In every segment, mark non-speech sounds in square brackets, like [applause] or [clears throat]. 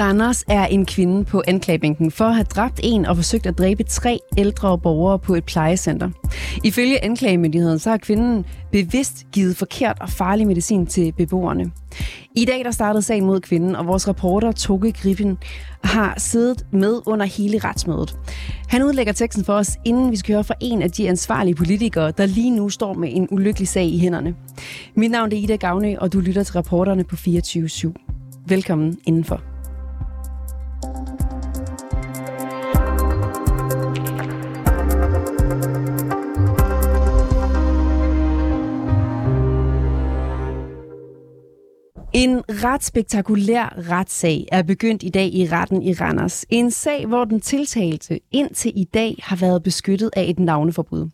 Randers er en kvinde på anklagebænken for at have dræbt en og forsøgt at dræbe tre ældre borgere på et plejecenter. Ifølge anklagemyndigheden så har kvinden bevidst givet forkert og farlig medicin til beboerne. I dag der startede sagen mod kvinden, og vores reporter Toge Griffin har siddet med under hele retsmødet. Han udlægger teksten for os, inden vi skal høre fra en af de ansvarlige politikere, der lige nu står med en ulykkelig sag i hænderne. Mit navn er Ida Gavne, og du lytter til reporterne på 24 /7. Velkommen indenfor. En ret spektakulær retssag er begyndt i dag i retten i Randers. En sag, hvor den tiltalte indtil i dag har været beskyttet af et navneforbud.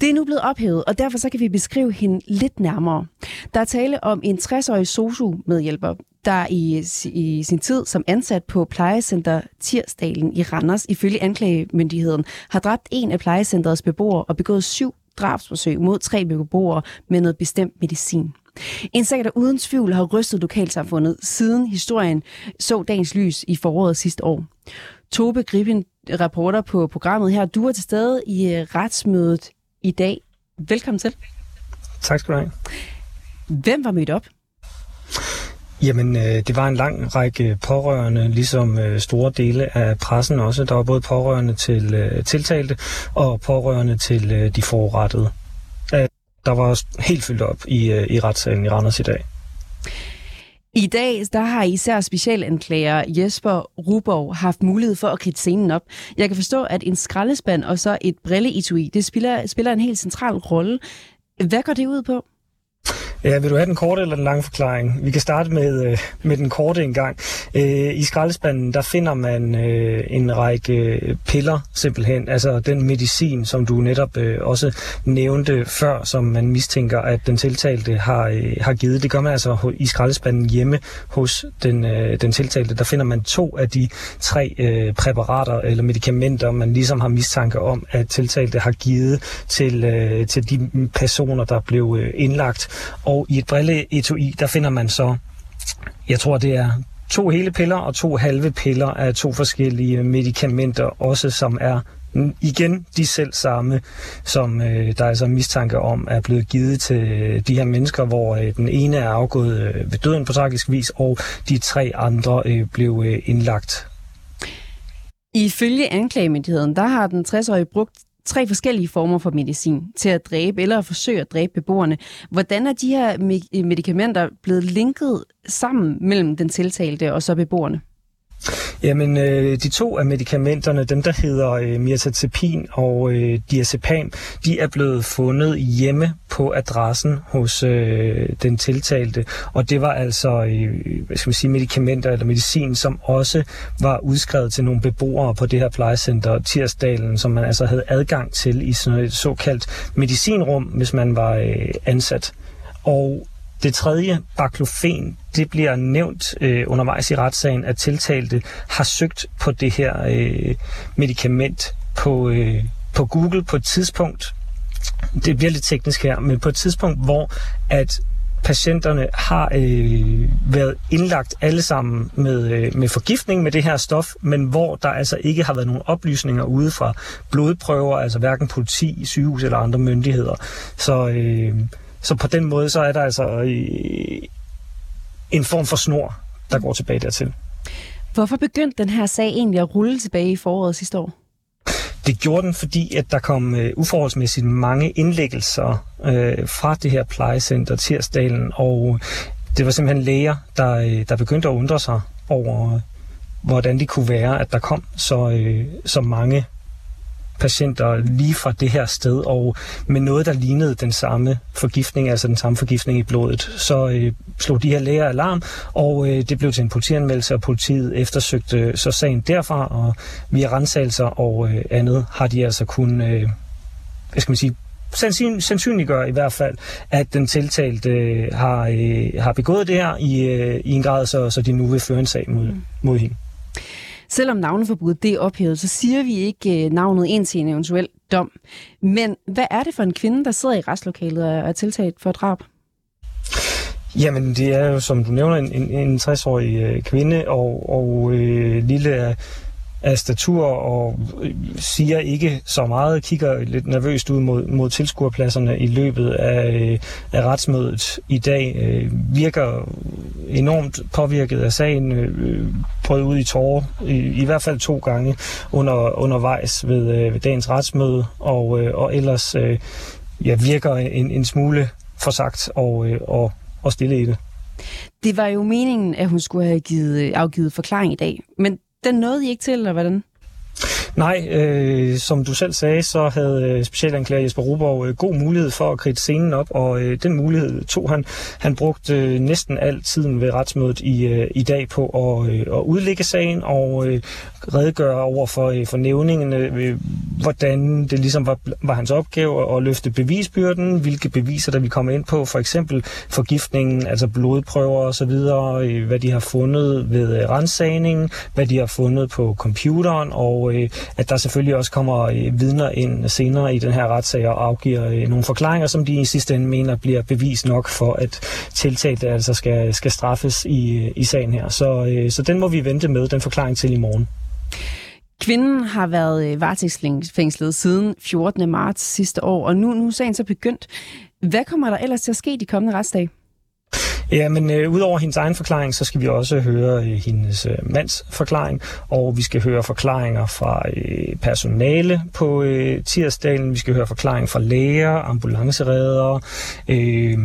Det er nu blevet ophævet, og derfor så kan vi beskrive hende lidt nærmere. Der er tale om en 60-årig sosu-medhjælper, der i, i sin tid som ansat på plejecenter Tirsdalen i Randers, ifølge anklagemyndigheden, har dræbt en af plejecentrets beboere og begået syv drabsforsøg mod tre beboere med noget bestemt medicin. En sag, der uden tvivl har rystet lokalsamfundet siden historien så dagens lys i foråret sidste år. Tobe Griffin, reporter på programmet her, du er til stede i øh, retsmødet i dag. Velkommen til. Tak skal du have. Hvem var mødt op? Jamen, øh, det var en lang række pårørende, ligesom øh, store dele af pressen også. Der var både pårørende til øh, tiltalte og pårørende til øh, de forurettede. Der var helt fyldt op i, øh, i retssalen i Randers i dag. I dag der har især specialanklager Jesper Ruborg haft mulighed for at kridte scenen op. Jeg kan forstå, at en skraldespand og så et brilleetui, det spiller, spiller en helt central rolle. Hvad går det ud på? Ja, vil du have den korte eller den lange forklaring? Vi kan starte med, øh, med den korte engang. Øh, I skraldespanden, der finder man øh, en række øh, piller simpelthen, altså den medicin, som du netop øh, også nævnte før, som man mistænker, at den tiltalte har, øh, har givet. Det gør man altså i skraldespanden hjemme hos den, øh, den tiltalte. Der finder man to af de tre øh, præparater eller medicamenter, man ligesom har mistanke om, at tiltalte har givet til, øh, til de personer, der blev øh, indlagt og i et brilleetui, der finder man så, jeg tror det er to hele piller og to halve piller af to forskellige medicamenter, også som er igen de selv samme, som øh, der er altså mistanke om er blevet givet til de her mennesker, hvor øh, den ene er afgået øh, ved døden på tragisk vis, og de tre andre øh, blev øh, indlagt. Ifølge anklagemyndigheden, der har den 60-årige brugt tre forskellige former for medicin til at dræbe eller at forsøge at dræbe beboerne. Hvordan er de her medicamenter blevet linket sammen mellem den tiltalte og så beboerne? Jamen, øh, de to af medicamenterne, dem der hedder øh, mirtazepin og øh, diazepam, de er blevet fundet hjemme på adressen hos øh, den tiltalte. Og det var altså, øh, hvad skal man sige, medicamenter eller medicin, som også var udskrevet til nogle beboere på det her plejecenter Tirsdalen, som man altså havde adgang til i sådan et såkaldt medicinrum, hvis man var øh, ansat. Og det tredje, baklofen, det bliver nævnt øh, undervejs i retssagen, at tiltalte har søgt på det her øh, medicament på, øh, på Google på et tidspunkt. Det bliver lidt teknisk her, men på et tidspunkt, hvor at patienterne har øh, været indlagt alle sammen med, øh, med forgiftning med det her stof, men hvor der altså ikke har været nogen oplysninger ude fra blodprøver, altså hverken politi, sygehus eller andre myndigheder. Så øh, så på den måde, så er der altså øh, en form for snor, der går tilbage dertil. Hvorfor begyndte den her sag egentlig at rulle tilbage i foråret sidste år? Det gjorde den, fordi at der kom uh, uforholdsmæssigt mange indlæggelser uh, fra det her plejecenter Tirsdalen, og det var simpelthen læger, der, der begyndte at undre sig over, hvordan det kunne være, at der kom så, uh, så mange patienter lige fra det her sted, og med noget, der lignede den samme forgiftning, altså den samme forgiftning i blodet, så øh, slog de her læger alarm, og øh, det blev til en politianmeldelse, og politiet eftersøgte så sagen derfra, og via rensagelser og øh, andet har de altså kun, øh, hvad skal man sige, sandsynliggør i hvert fald, at den tiltalte øh, har, øh, har begået det her i, øh, i en grad, så, så de nu vil føre en sag mod, mod hende. Selvom navneforbuddet det er ophævet, så siger vi ikke øh, navnet ind til en eventuel dom. Men hvad er det for en kvinde, der sidder i retslokalet og er tiltalt for drab? Jamen, det er jo, som du nævner, en, en, en 60-årig øh, kvinde, og, og øh, lille af, af statur, og siger ikke så meget, kigger lidt nervøst ud mod, mod tilskuerpladserne i løbet af, øh, af retsmødet i dag, øh, virker enormt påvirket af sagen, øh, prøvet ud i tårer, i, i hvert fald to gange under, undervejs ved, øh, ved dagens retsmøde, og, øh, og ellers øh, ja, virker en, en smule forsagt og, øh, og og stille i det. Det var jo meningen, at hun skulle have givet, afgivet forklaring i dag, men den nåede I ikke til, eller hvordan? Nej, øh, som du selv sagde, så havde øh, specialanklager Jesper Ruborg øh, god mulighed for at kridte scenen op, og øh, den mulighed tog han. Han brugte øh, næsten al tiden ved retsmødet i, øh, i dag på at, øh, at udlægge sagen og øh, redegøre over for, øh, for nævningene, øh, hvordan det ligesom var, var hans opgave at løfte bevisbyrden, hvilke beviser der vi komme ind på, for eksempel forgiftningen, altså blodprøver osv., øh, hvad de har fundet ved øh, rensagningen, hvad de har fundet på computeren, og øh, at der selvfølgelig også kommer øh, vidner ind senere i den her retssag og afgiver øh, nogle forklaringer, som de i sidste ende mener bliver bevis nok for, at tiltalte altså skal, skal straffes i, øh, i sagen her. Så, så den må vi vente med, den forklaring til i morgen. Kvinden har været varetægtsfængslet siden 14. marts sidste år, og nu, nu er sagen så begyndt. Hvad kommer der ellers til at ske de kommende retsdage? Ja, men øh, udover hendes egen forklaring, så skal vi også høre øh, hendes øh, mands forklaring, og vi skal høre forklaringer fra øh, personale på øh, tirsdagen, vi skal høre forklaring fra læger, ambulanceredere, øh,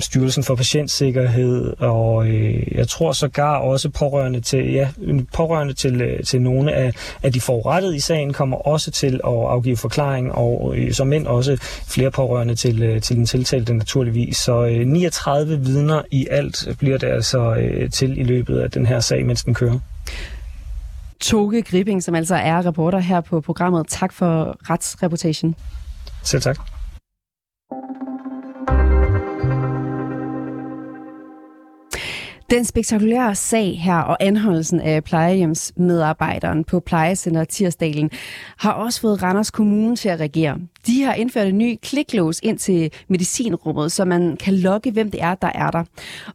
Styrelsen for Patientsikkerhed, og øh, jeg tror sågar også pårørende til, ja, pårørende til, øh, til nogle af, af de forurettede i sagen kommer også til at afgive forklaring, og øh, som mænd også flere pårørende til, øh, til den tiltalte naturligvis. Så øh, 39 vidner i alt bliver det altså øh, til i løbet af den her sag, mens den kører. Toge Gripping, som altså er reporter her på programmet. Tak for retsreportagen. Selv tak. Den spektakulære sag her og anholdelsen af plejehjemsmedarbejderen på plejecenter Tirsdalen har også fået Randers Kommune til at reagere. De har indført en ny kliklås ind til medicinrummet, så man kan logge, hvem det er, der er der.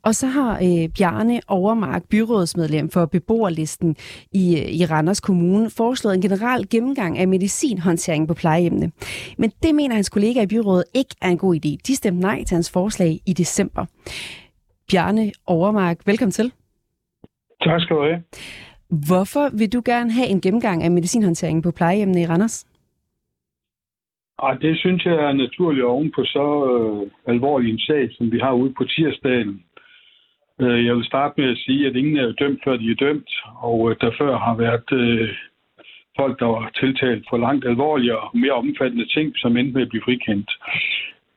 Og så har øh, Bjarne Overmark, byrådsmedlem for beboerlisten i, øh, i Randers Kommune, foreslået en generel gennemgang af medicinhåndtering på plejehjemmene. Men det mener hans kollega i byrådet ikke er en god idé. De stemte nej til hans forslag i december. Bjarne Overmark, velkommen til. Tak skal du have. Hvorfor vil du gerne have en gennemgang af medicinhåndteringen på plejehjemmene i Randers? Ej, det synes jeg er naturligt oven på så øh, alvorlig en sag, som vi har ude på tirsdagen. Øh, jeg vil starte med at sige, at ingen er dømt, før de er dømt, og øh, der før har været øh, folk, der var tiltalt for langt alvorligere og mere omfattende ting, som endte med at blive frikendt.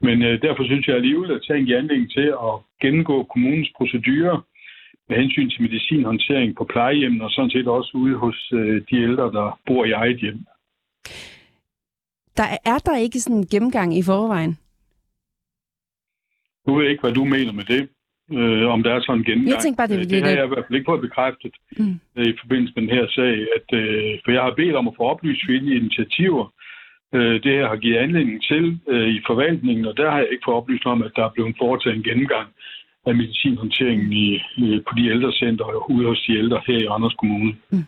Men øh, derfor synes jeg alligevel at tage en anledning til at gennemgå kommunens procedurer med hensyn til medicinhåndtering på plejehjem og sådan set også ude hos øh, de ældre, der bor i eget hjem. Der er der ikke sådan en gennemgang i forvejen? Nu ved jeg ikke, hvad du mener med det. Øh, om der er sådan en gennemgang. Jeg tænker bare, det, øh, det, det har jeg i hvert fald ikke fået bekræftet mm. Øh, i forbindelse med den her sag. At, øh, for jeg har bedt om at få oplyst hvilke initiativer, øh, det her har givet anledning til øh, i forvaltningen, og der har jeg ikke fået oplyst om, at der er blevet foretaget en gennemgang af medicinhåndteringen i, i, på de ældrecenter og ude hos de ældre her i Randers Kommune. Mm.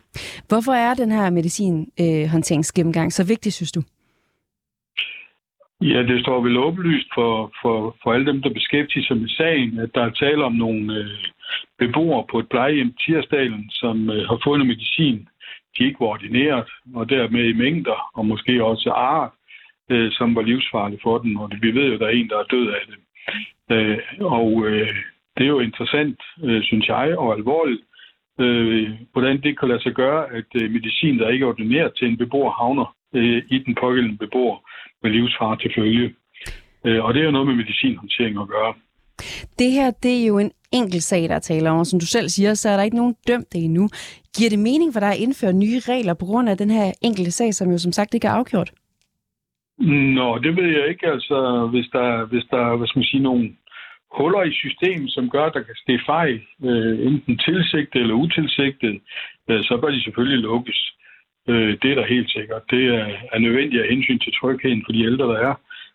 Hvorfor er den her medicinhåndteringsgennemgang øh, så vigtig, synes du? Ja, det står vel åbenlyst for, for, for alle dem, der beskæftiger sig med sagen, at der er tale om nogle øh, beboere på et plejehjem Tirsdalen, som øh, har fundet medicin, de ikke var ordineret, og dermed i mængder, og måske også art, øh, som var livsfarlige for den. Og vi ved jo, at der er en, der er død af det. Øh, og øh, det er jo interessant, øh, synes jeg, og alvorligt, øh, hvordan det kan lade sig gøre, at øh, medicin, der ikke er ordineret til en beboer, havner øh, i den pågældende beboer med livsfare til følge. Øh, og det er jo noget med medicinhåndtering at gøre. Det her, det er jo en enkelt sag, der taler om. Som du selv siger, så er der ikke nogen dømt det endnu. Giver det mening for dig at indføre nye regler på grund af den her enkelte sag, som jo som sagt ikke er afgjort? Nå, det ved jeg ikke. Altså, hvis der, hvis der hvad skal man sige, nogle huller i systemet, som gør, at der kan ske fejl, øh, enten tilsigtet eller utilsigtet, øh, så bør de selvfølgelig lukkes. Øh, det er der helt sikkert. Det er, er nødvendigt af hensyn til trygheden for de ældre, der er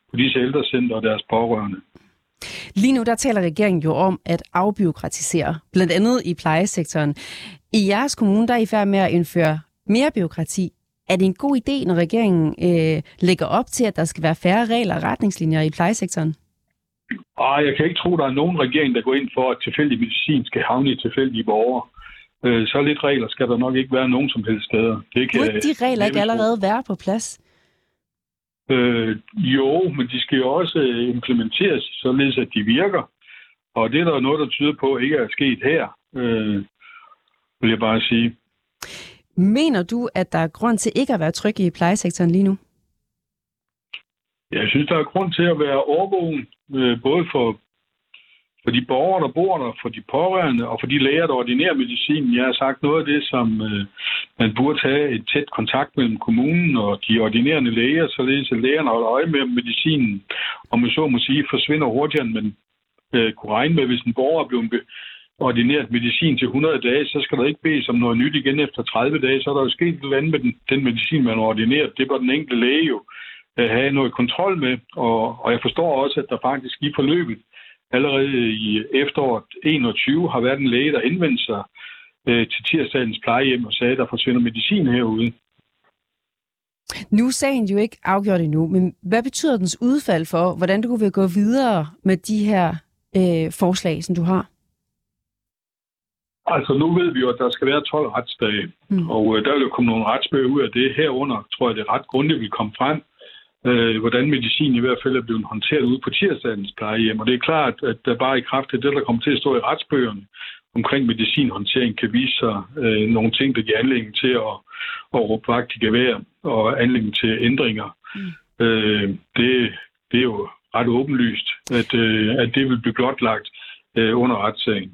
på disse ældrecenter og deres pårørende. Lige nu der taler regeringen jo om at afbiokratisere, blandt andet i plejesektoren. I jeres kommune der er I færd med at indføre mere byråkrati. Er det en god idé, når regeringen øh, lægger op til, at der skal være færre regler og retningslinjer i plejesektoren? Ej, jeg kan ikke tro, der er nogen regering, der går ind for, at tilfældig medicin skal havne i tilfældige borgere. Øh, så lidt regler skal der nok ikke være nogen som helst steder. Det kan, Burde de regler ikke allerede være på plads? Øh, jo, men de skal jo også implementeres, således at de virker. Og det er der noget, der tyder på, ikke er sket her, øh, vil jeg bare sige. Mener du, at der er grund til ikke at være tryg i plejesektoren lige nu? Jeg synes, der er grund til at være overvågen, øh, både for, for de borgere, der bor der, for de pårørende og for de læger, der ordinerer medicin. Jeg har sagt noget af det, som øh, man burde have et tæt kontakt mellem kommunen og de ordinerende læger, således at lægerne holder øje med, om medicinen, om man så må sige, forsvinder hurtigere, end man øh, kunne regne med, hvis en borger er blevet ordineret medicin til 100 dage, så skal der ikke bedes om noget nyt igen efter 30 dage. Så er der jo sket et eller andet med den, den medicin, man har ordineret. Det var den enkelte læge jo øh, have noget kontrol med. Og, og jeg forstår også, at der faktisk i forløbet allerede i efteråret 21 har været en læge, der indvendte sig øh, til tirsdagens plejehjem og sagde, at der forsvinder medicin herude. Nu er sagen jo ikke afgjort endnu, men hvad betyder dens udfald for, hvordan du vil gå videre med de her øh, forslag, som du har? Altså, nu ved vi jo, at der skal være 12 retsdage, mm. og øh, der vil jo komme nogle retsbøger ud af det. Herunder tror jeg, det ret grundigt, vi kom frem, øh, hvordan medicin i hvert fald er blevet håndteret ude på tirsdagens plejehjem. Og det er klart, at der bare i kraft af det, der kommer til at stå i retsbøgerne omkring medicinhåndtering, kan vise sig øh, nogle ting, der giver anledning til at, at råbe vagt i gevær og anledning til ændringer. Mm. Øh, det, det er jo ret åbenlyst, at, øh, at det vil blive blotlagt øh, under retssagen.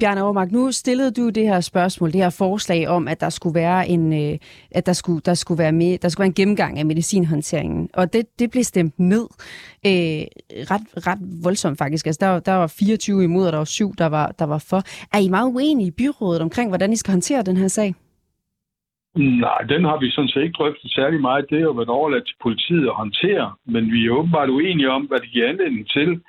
Bjarne Overmark, nu stillede du det her spørgsmål, det her forslag om, at der skulle være en, øh, at der skulle, der skulle være med, der skulle være en gennemgang af medicinhåndteringen, og det, det blev stemt ned øh, ret, ret voldsomt faktisk. Altså, der, der var 24 imod, og der var syv, der var, der var for. Er I meget uenige i byrådet omkring, hvordan I skal håndtere den her sag? Nej, den har vi sådan set ikke drøftet særlig meget. Det har jo været overladt til politiet at håndtere, men vi er åbenbart uenige om, hvad det giver anledning til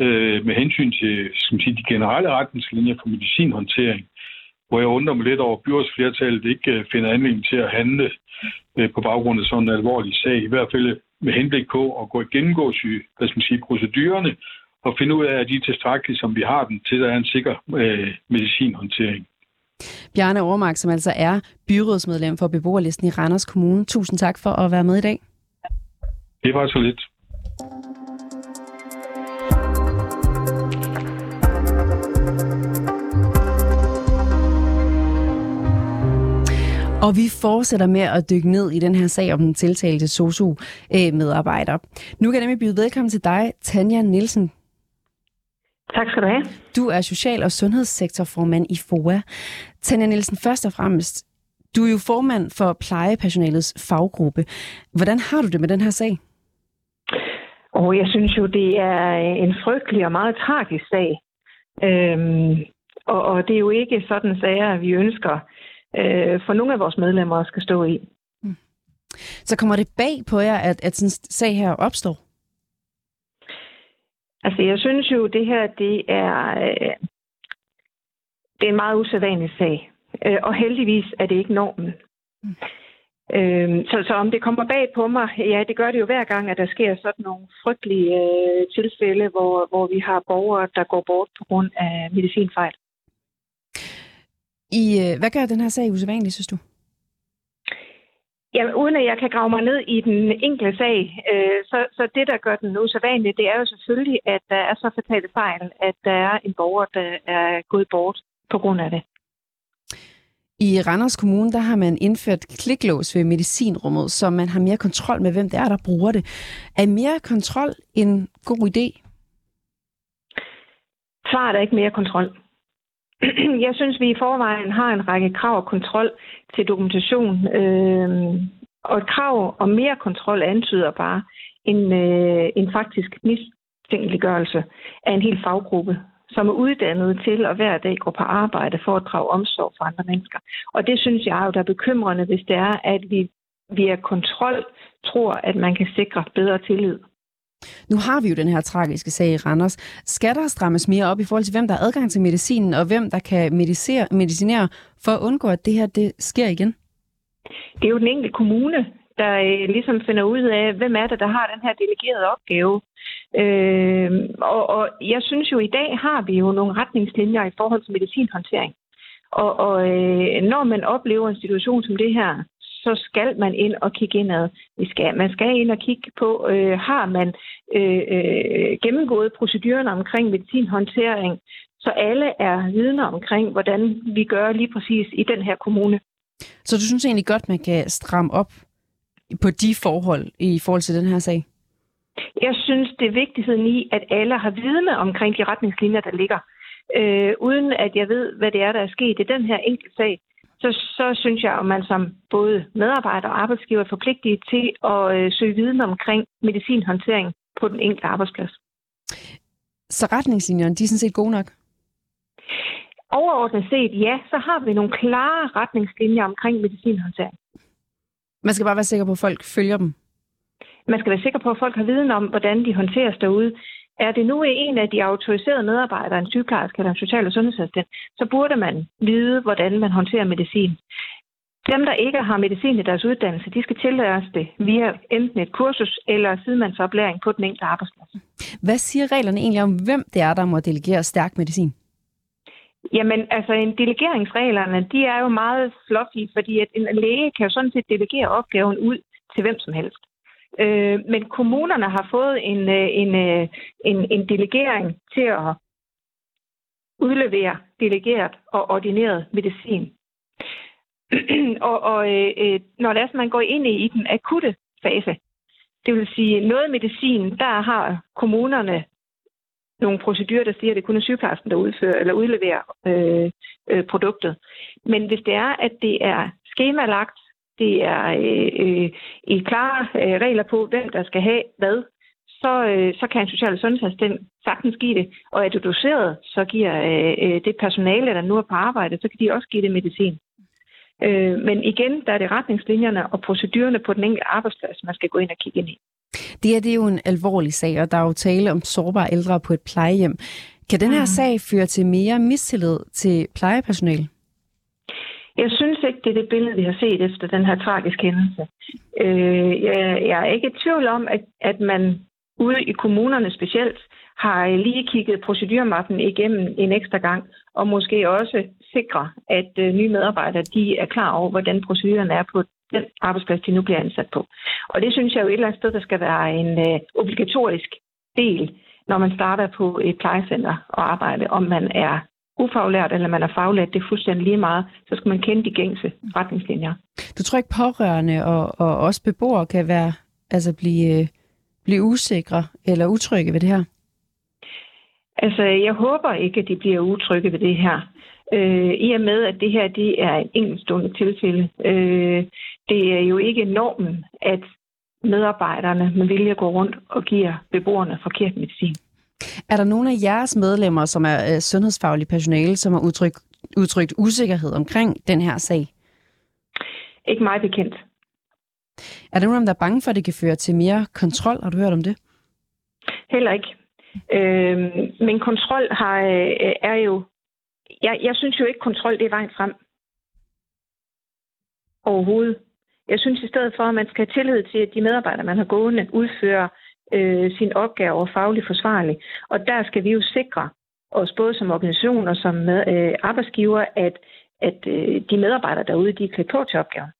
øh, med hensyn til skal man sige, de generelle retningslinjer for medicinhåndtering, hvor jeg undrer mig lidt over, at byrådsflertallet ikke øh, finder anledning til at handle øh, på baggrund af sådan en alvorlig sag, i hvert fald med henblik på at gå gennemgå hvad skal man sige, procedurerne og finde ud af, at de er tilstrækkelige, som vi har dem, til der er en sikker øh, medicinhåndtering. Bjarne Overmark, som altså er byrådsmedlem for beboerlisten i Randers Kommune. Tusind tak for at være med i dag. Det var så lidt. Og vi fortsætter med at dykke ned i den her sag om den tiltalte SOSU-medarbejder. Nu kan jeg nemlig byde velkommen til dig, Tanja Nielsen. Tak skal du have. Du er social- og sundhedssektorformand i FOA. Tanja Nielsen, først og fremmest, du er jo formand for plejepersonalets faggruppe. Hvordan har du det med den her sag? Og jeg synes jo, det er en frygtelig og meget tragisk sag. Øhm, og, og det er jo ikke sådan sager, vi ønsker øh, for nogle af vores medlemmer skal stå i. Mm. Så kommer det bag på jer, at, at sådan en sag her opstår? Altså, jeg synes jo, det her, det er, øh, det er en meget usædvanlig sag. Øh, og heldigvis er det ikke normen. Mm. Øh, så, så om det kommer bag på mig, ja, det gør det jo hver gang, at der sker sådan nogle frygtelige øh, tilfælde, hvor, hvor vi har borgere, der går bort på grund af medicinfejl. I, øh, hvad gør den her sag usædvanlig, synes du? Ja, uden at jeg kan grave mig ned i den enkelte sag, øh, så, så det, der gør den usædvanlig, det er jo selvfølgelig, at der er så fatale fejl, at der er en borger, der er gået bort på grund af det. I Randers Kommune, der har man indført kliklås ved medicinrummet, så man har mere kontrol med, hvem det er, der bruger det. Er mere kontrol en god idé? Svaret er ikke mere kontrol. [clears throat] jeg synes, vi i forvejen har en række krav og kontrol til dokumentation. Øh, og et krav om mere kontrol antyder bare en, øh, en faktisk mistænkeliggørelse af en hel faggruppe, som er uddannet til at hver dag gå på arbejde for at drage omsorg for andre mennesker. Og det synes jeg jo, der er bekymrende, hvis det er, at vi via kontrol tror, at man kan sikre bedre tillid. Nu har vi jo den her tragiske sag i Randers. Skal der strammes mere op i forhold til, hvem der har adgang til medicinen, og hvem der kan medicere, medicinere for at undgå, at det her det sker igen? Det er jo den enkelte kommune, der øh, ligesom finder ud af, hvem er det, der har den her delegerede opgave. Øh, og, og jeg synes jo, i dag har vi jo nogle retningslinjer i forhold til medicinhåndtering. Og, og øh, når man oplever en situation som det her, så skal man ind og kigge indad. Vi skal, man skal ind og kigge på, øh, har man øh, øh, gennemgået procedurerne omkring medicinhåndtering, så alle er vidner omkring, hvordan vi gør lige præcis i den her kommune. Så du synes egentlig godt, man kan stramme op på de forhold i forhold til den her sag? Jeg synes, det er vigtigheden i, at alle har vidne omkring de retningslinjer, der ligger. Øh, uden at jeg ved, hvad det er, der er sket i den her enkelte sag, så, så synes jeg, at man som både medarbejder og arbejdsgiver er forpligtet til at øh, søge viden omkring medicinhåndtering på den enkelte arbejdsplads. Så retningslinjerne, de er sådan set gode nok? Overordnet set, ja, så har vi nogle klare retningslinjer omkring medicinhåndtering. Man skal bare være sikker på, at folk følger dem. Man skal være sikker på, at folk har viden om, hvordan de håndteres derude. Er det nu en af de autoriserede medarbejdere, en sygeplejerske eller en social- og sundhedsassistent, så burde man vide, hvordan man håndterer medicin. Dem, der ikke har medicin i deres uddannelse, de skal tillæres det via enten et kursus eller sidemandsoplæring på den enkelte arbejdsplads. Hvad siger reglerne egentlig om, hvem det er, der må delegere stærk medicin? Jamen, altså en delegeringsreglerne, de er jo meget fluffy, fordi at en læge kan jo sådan set delegere opgaven ud til hvem som helst. Øh, men kommunerne har fået en, øh, en, øh, en, en delegering til at udlevere delegeret og ordineret medicin. [clears throat] og og øh, øh, når det er, man går ind i, i den akutte fase, det vil sige noget medicin, der har kommunerne nogle procedurer, der siger, at det kun er sygeplejersken, der udfører eller udleverer øh, øh, produktet. Men hvis det er, at det er skemalagt, det er øh, øh, i klare øh, regler på, hvem der skal have hvad, så, øh, så kan en social- og sundhedsassistent sagtens give det. Og er det doseret, så giver øh, øh, det personale, der nu er på arbejde, så kan de også give det medicin. Øh, men igen, der er det retningslinjerne og procedurerne på den enkelte arbejdsplads, man skal gå ind og kigge ind i. Det her det er jo en alvorlig sag, og der er jo tale om sårbare ældre på et plejehjem. Kan den her mm. sag føre til mere mistillid til plejepersonale? Jeg synes ikke, det er det billede, vi har set efter den her tragiske hændelse. Øh, jeg, jeg er ikke i tvivl om, at, at man ude i kommunerne specielt har lige kigget procedurmappen igennem en ekstra gang, og måske også sikre, at øh, nye medarbejdere de er klar over, hvordan proceduren er på den arbejdsplads, de nu bliver ansat på. Og det synes jeg jo et eller andet sted, der skal være en øh, obligatorisk del, når man starter på et plejecenter og arbejde, om man er ufaglært eller man er faglært, det er fuldstændig lige meget, så skal man kende de gængse retningslinjer. Du tror ikke pårørende og, og også beboere kan være, altså blive, øh, blive usikre eller utrygge ved det her? Altså, jeg håber ikke, at de bliver utrygge ved det her. Øh, I og med, at det her det er en enkeltstående tilfælde. Øh, det er jo ikke normen, at medarbejderne med vilje går rundt og giver beboerne forkert medicin. Er der nogle af jeres medlemmer, som er øh, sundhedsfaglige personale, som har udtrykt, udtrykt usikkerhed omkring den her sag? Ikke meget bekendt. Er der nogen, der er bange for, at det kan føre til mere kontrol? Har du hørt om det? Heller ikke. Øh, men kontrol har, øh, er jo... Jeg, jeg synes jo ikke, kontrol det er vejen frem. Overhovedet. Jeg synes i stedet for, at man skal have tillid til, at de medarbejdere, man har gående, udfører øh, sin opgave fagligt forsvarligt. Og der skal vi jo sikre os både som organisation og som med, øh, arbejdsgiver, at, at øh, de medarbejdere derude, de er klædt på til opgaven.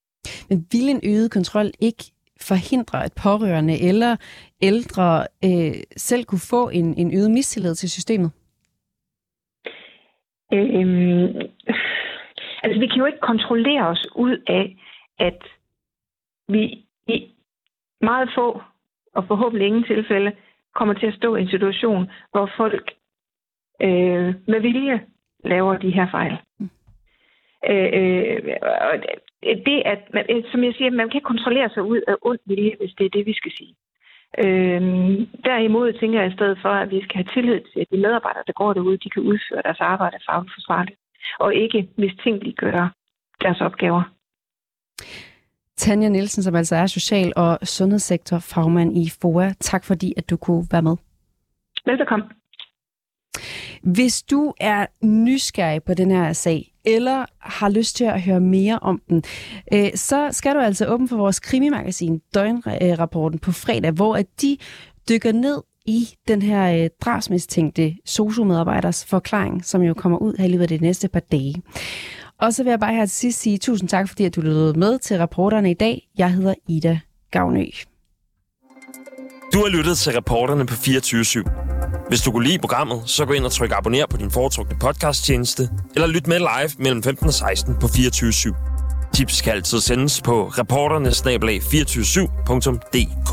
Men vil en øget kontrol ikke forhindre, at pårørende eller ældre øh, selv kunne få en, en øget mistillid til systemet? Øhm, altså, vi kan jo ikke kontrollere os ud af, at vi i meget få og forhåbentlig ingen tilfælde kommer til at stå i en situation, hvor folk øh, med vilje laver de her fejl. Mm. Øh, øh, det at, man, øh, som jeg siger, man kan ikke kontrollere sig ud af ond vilje, hvis det er det, vi skal sige. Øh, derimod tænker jeg i stedet for, at vi skal have tillid til, at de medarbejdere, der går derude, de kan udføre deres arbejde fagligt forsvarligt, og ikke mistænkeliggøre deres opgaver. Tanja Nielsen, som altså er social- og sundhedssektor fagmand i FOA. Tak fordi, at du kunne være med. Velkommen. Hvis du er nysgerrig på den her sag, eller har lyst til at høre mere om den, øh, så skal du altså åbne for vores krimimagasin Døgnrapporten på fredag, hvor at de dykker ned i den her øh, drabsmistænkte sociomedarbejders forklaring, som jo kommer ud her i løbet af de næste par dage. Og så vil jeg bare her til sidst sige tusind tak, fordi at du lyttede med til rapporterne i dag. Jeg hedder Ida Gavnø. Du har lyttet til reporterne på 24 /7. Hvis du kunne lide programmet, så gå ind og tryk abonner på din foretrukne podcasttjeneste, eller lyt med live mellem 15 og 16 på 24 /7. Tips kan altid sendes på reporternesnablag247.dk.